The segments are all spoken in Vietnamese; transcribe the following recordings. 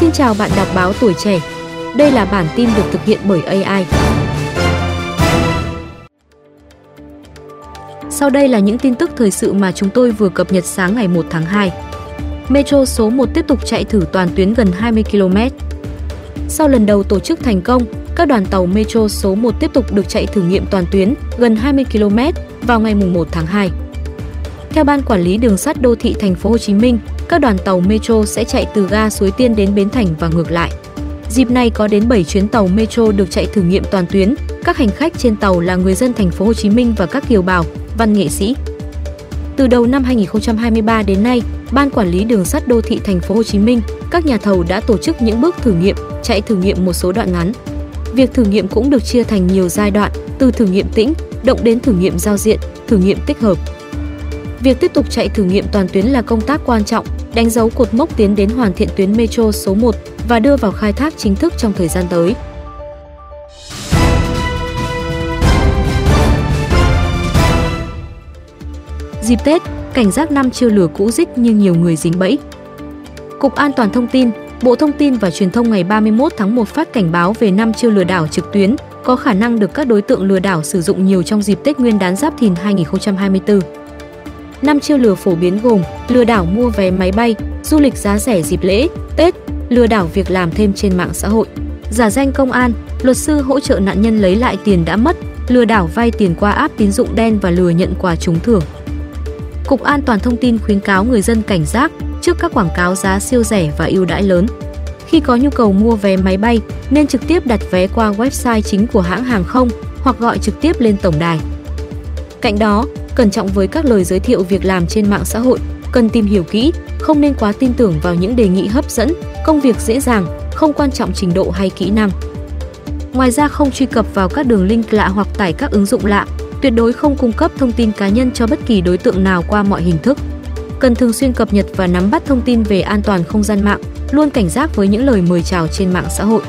Xin chào bạn đọc báo tuổi trẻ. Đây là bản tin được thực hiện bởi AI. Sau đây là những tin tức thời sự mà chúng tôi vừa cập nhật sáng ngày 1 tháng 2. Metro số 1 tiếp tục chạy thử toàn tuyến gần 20 km. Sau lần đầu tổ chức thành công, các đoàn tàu Metro số 1 tiếp tục được chạy thử nghiệm toàn tuyến gần 20 km vào ngày 1 tháng 2. Theo Ban Quản lý Đường sắt Đô thị Thành phố Hồ Chí Minh, các đoàn tàu Metro sẽ chạy từ ga Suối Tiên đến Bến Thành và ngược lại. Dịp này có đến 7 chuyến tàu Metro được chạy thử nghiệm toàn tuyến. Các hành khách trên tàu là người dân Thành phố Hồ Chí Minh và các kiều bào, văn nghệ sĩ. Từ đầu năm 2023 đến nay, Ban Quản lý Đường sắt Đô thị Thành phố Hồ Chí Minh, các nhà thầu đã tổ chức những bước thử nghiệm, chạy thử nghiệm một số đoạn ngắn. Việc thử nghiệm cũng được chia thành nhiều giai đoạn, từ thử nghiệm tĩnh, động đến thử nghiệm giao diện, thử nghiệm tích hợp. Việc tiếp tục chạy thử nghiệm toàn tuyến là công tác quan trọng, đánh dấu cột mốc tiến đến hoàn thiện tuyến Metro số 1 và đưa vào khai thác chính thức trong thời gian tới. Dịp Tết, cảnh giác năm chiêu lừa cũ dích nhưng nhiều người dính bẫy. Cục An toàn thông tin, Bộ Thông tin và Truyền thông ngày 31 tháng 1 phát cảnh báo về năm chiêu lừa đảo trực tuyến có khả năng được các đối tượng lừa đảo sử dụng nhiều trong dịp Tết Nguyên đán Giáp Thìn 2024. Năm chiêu lừa phổ biến gồm lừa đảo mua vé máy bay, du lịch giá rẻ dịp lễ, Tết, lừa đảo việc làm thêm trên mạng xã hội, giả danh công an, luật sư hỗ trợ nạn nhân lấy lại tiền đã mất, lừa đảo vay tiền qua app tín dụng đen và lừa nhận quà trúng thưởng. Cục An toàn thông tin khuyến cáo người dân cảnh giác trước các quảng cáo giá siêu rẻ và ưu đãi lớn. Khi có nhu cầu mua vé máy bay, nên trực tiếp đặt vé qua website chính của hãng hàng không hoặc gọi trực tiếp lên tổng đài. Cạnh đó, cẩn trọng với các lời giới thiệu việc làm trên mạng xã hội, cần tìm hiểu kỹ, không nên quá tin tưởng vào những đề nghị hấp dẫn, công việc dễ dàng, không quan trọng trình độ hay kỹ năng. Ngoài ra không truy cập vào các đường link lạ hoặc tải các ứng dụng lạ, tuyệt đối không cung cấp thông tin cá nhân cho bất kỳ đối tượng nào qua mọi hình thức. Cần thường xuyên cập nhật và nắm bắt thông tin về an toàn không gian mạng, luôn cảnh giác với những lời mời chào trên mạng xã hội.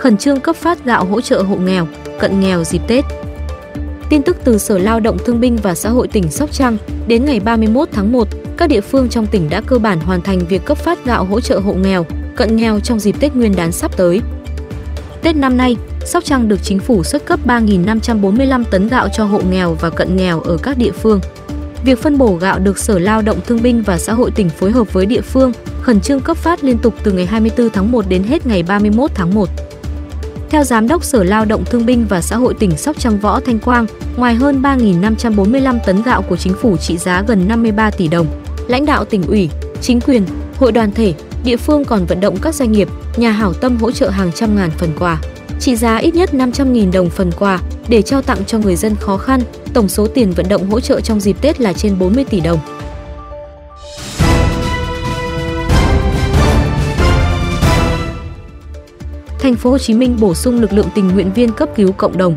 Khẩn trương cấp phát gạo hỗ trợ hộ nghèo, cận nghèo dịp Tết. Tin tức từ Sở Lao động Thương binh và Xã hội tỉnh Sóc Trăng, đến ngày 31 tháng 1, các địa phương trong tỉnh đã cơ bản hoàn thành việc cấp phát gạo hỗ trợ hộ nghèo, cận nghèo trong dịp Tết Nguyên đán sắp tới. Tết năm nay, Sóc Trăng được chính phủ xuất cấp 3.545 tấn gạo cho hộ nghèo và cận nghèo ở các địa phương. Việc phân bổ gạo được Sở Lao động Thương binh và Xã hội tỉnh phối hợp với địa phương, khẩn trương cấp phát liên tục từ ngày 24 tháng 1 đến hết ngày 31 tháng 1. Theo Giám đốc Sở Lao động Thương binh và Xã hội tỉnh Sóc Trăng Võ Thanh Quang, ngoài hơn 3.545 tấn gạo của chính phủ trị giá gần 53 tỷ đồng, lãnh đạo tỉnh ủy, chính quyền, hội đoàn thể, địa phương còn vận động các doanh nghiệp, nhà hảo tâm hỗ trợ hàng trăm ngàn phần quà, trị giá ít nhất 500.000 đồng phần quà để trao tặng cho người dân khó khăn. Tổng số tiền vận động hỗ trợ trong dịp Tết là trên 40 tỷ đồng. Thành phố Hồ Chí Minh bổ sung lực lượng tình nguyện viên cấp cứu cộng đồng.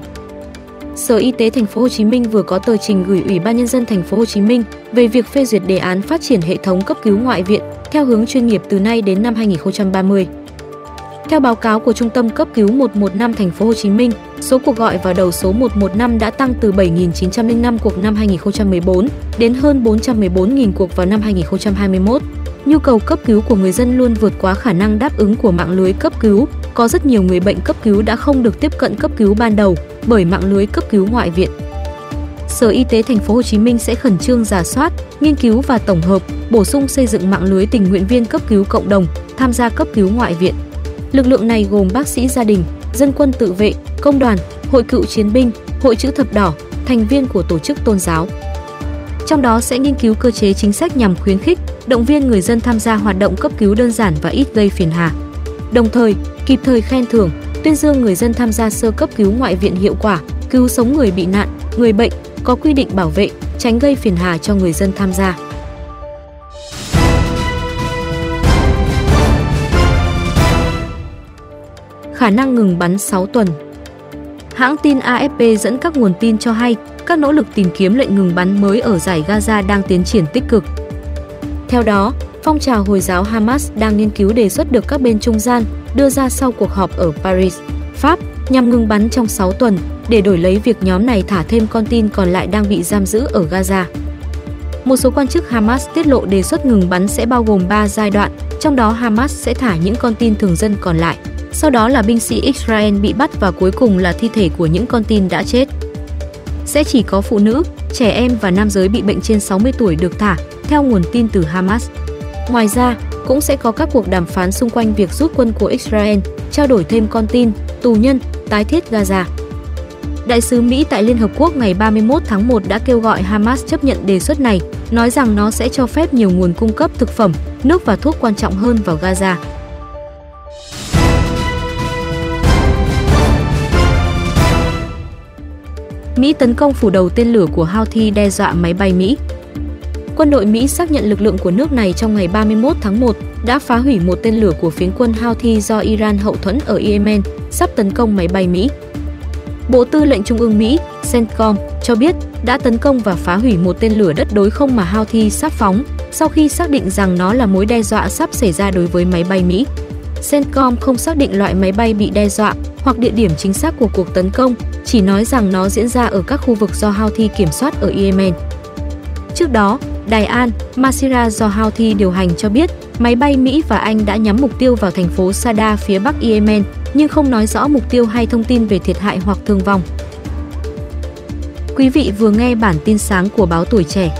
Sở Y tế Thành phố Hồ Chí Minh vừa có tờ trình gửi Ủy ban nhân dân Thành phố Hồ Chí Minh về việc phê duyệt đề án phát triển hệ thống cấp cứu ngoại viện theo hướng chuyên nghiệp từ nay đến năm 2030. Theo báo cáo của Trung tâm cấp cứu 115 Thành phố Hồ Chí Minh, số cuộc gọi vào đầu số 115 đã tăng từ 7.905 cuộc năm 2014 đến hơn 414.000 cuộc vào năm 2021. Nhu cầu cấp cứu của người dân luôn vượt quá khả năng đáp ứng của mạng lưới cấp cứu. Có rất nhiều người bệnh cấp cứu đã không được tiếp cận cấp cứu ban đầu bởi mạng lưới cấp cứu ngoại viện. Sở Y tế Thành phố Hồ Chí Minh sẽ khẩn trương giả soát, nghiên cứu và tổng hợp, bổ sung xây dựng mạng lưới tình nguyện viên cấp cứu cộng đồng tham gia cấp cứu ngoại viện. Lực lượng này gồm bác sĩ gia đình, dân quân tự vệ, công đoàn, hội cựu chiến binh, hội chữ thập đỏ, thành viên của tổ chức tôn giáo. Trong đó sẽ nghiên cứu cơ chế chính sách nhằm khuyến khích, động viên người dân tham gia hoạt động cấp cứu đơn giản và ít gây phiền hà. Đồng thời, kịp thời khen thưởng, tuyên dương người dân tham gia sơ cấp cứu ngoại viện hiệu quả, cứu sống người bị nạn, người bệnh, có quy định bảo vệ, tránh gây phiền hà cho người dân tham gia. Khả năng ngừng bắn 6 tuần Hãng tin AFP dẫn các nguồn tin cho hay các nỗ lực tìm kiếm lệnh ngừng bắn mới ở giải Gaza đang tiến triển tích cực. Theo đó, phong trào Hồi giáo Hamas đang nghiên cứu đề xuất được các bên trung gian đưa ra sau cuộc họp ở Paris, Pháp nhằm ngừng bắn trong 6 tuần để đổi lấy việc nhóm này thả thêm con tin còn lại đang bị giam giữ ở Gaza. một số quan chức Hamas tiết lộ đề xuất ngừng bắn sẽ bao gồm 3 giai đoạn, trong đó Hamas sẽ thả những con tin thường dân còn lại. Sau đó là binh sĩ Israel bị bắt và cuối cùng là thi thể của những con tin đã chết. Sẽ chỉ có phụ nữ, trẻ em và nam giới bị bệnh trên 60 tuổi được thả, theo nguồn tin từ Hamas. Ngoài ra, cũng sẽ có các cuộc đàm phán xung quanh việc rút quân của Israel, trao đổi thêm con tin, tù nhân, tái thiết Gaza. Đại sứ Mỹ tại Liên Hợp Quốc ngày 31 tháng 1 đã kêu gọi Hamas chấp nhận đề xuất này, nói rằng nó sẽ cho phép nhiều nguồn cung cấp thực phẩm, nước và thuốc quan trọng hơn vào Gaza. Mỹ tấn công phủ đầu tên lửa của Houthi đe dọa máy bay Mỹ. Quân đội Mỹ xác nhận lực lượng của nước này trong ngày 31 tháng 1 đã phá hủy một tên lửa của phiến quân Houthi do Iran hậu thuẫn ở Yemen, sắp tấn công máy bay Mỹ. Bộ Tư lệnh Trung ương Mỹ, CENTCOM, cho biết đã tấn công và phá hủy một tên lửa đất đối không mà Houthi sắp phóng, sau khi xác định rằng nó là mối đe dọa sắp xảy ra đối với máy bay Mỹ. CENTCOM không xác định loại máy bay bị đe dọa hoặc địa điểm chính xác của cuộc tấn công, chỉ nói rằng nó diễn ra ở các khu vực do Houthi kiểm soát ở Yemen. Trước đó, Đài An, Masira do Houthi điều hành cho biết máy bay Mỹ và Anh đã nhắm mục tiêu vào thành phố Sada phía bắc Yemen, nhưng không nói rõ mục tiêu hay thông tin về thiệt hại hoặc thương vong. Quý vị vừa nghe bản tin sáng của báo Tuổi Trẻ.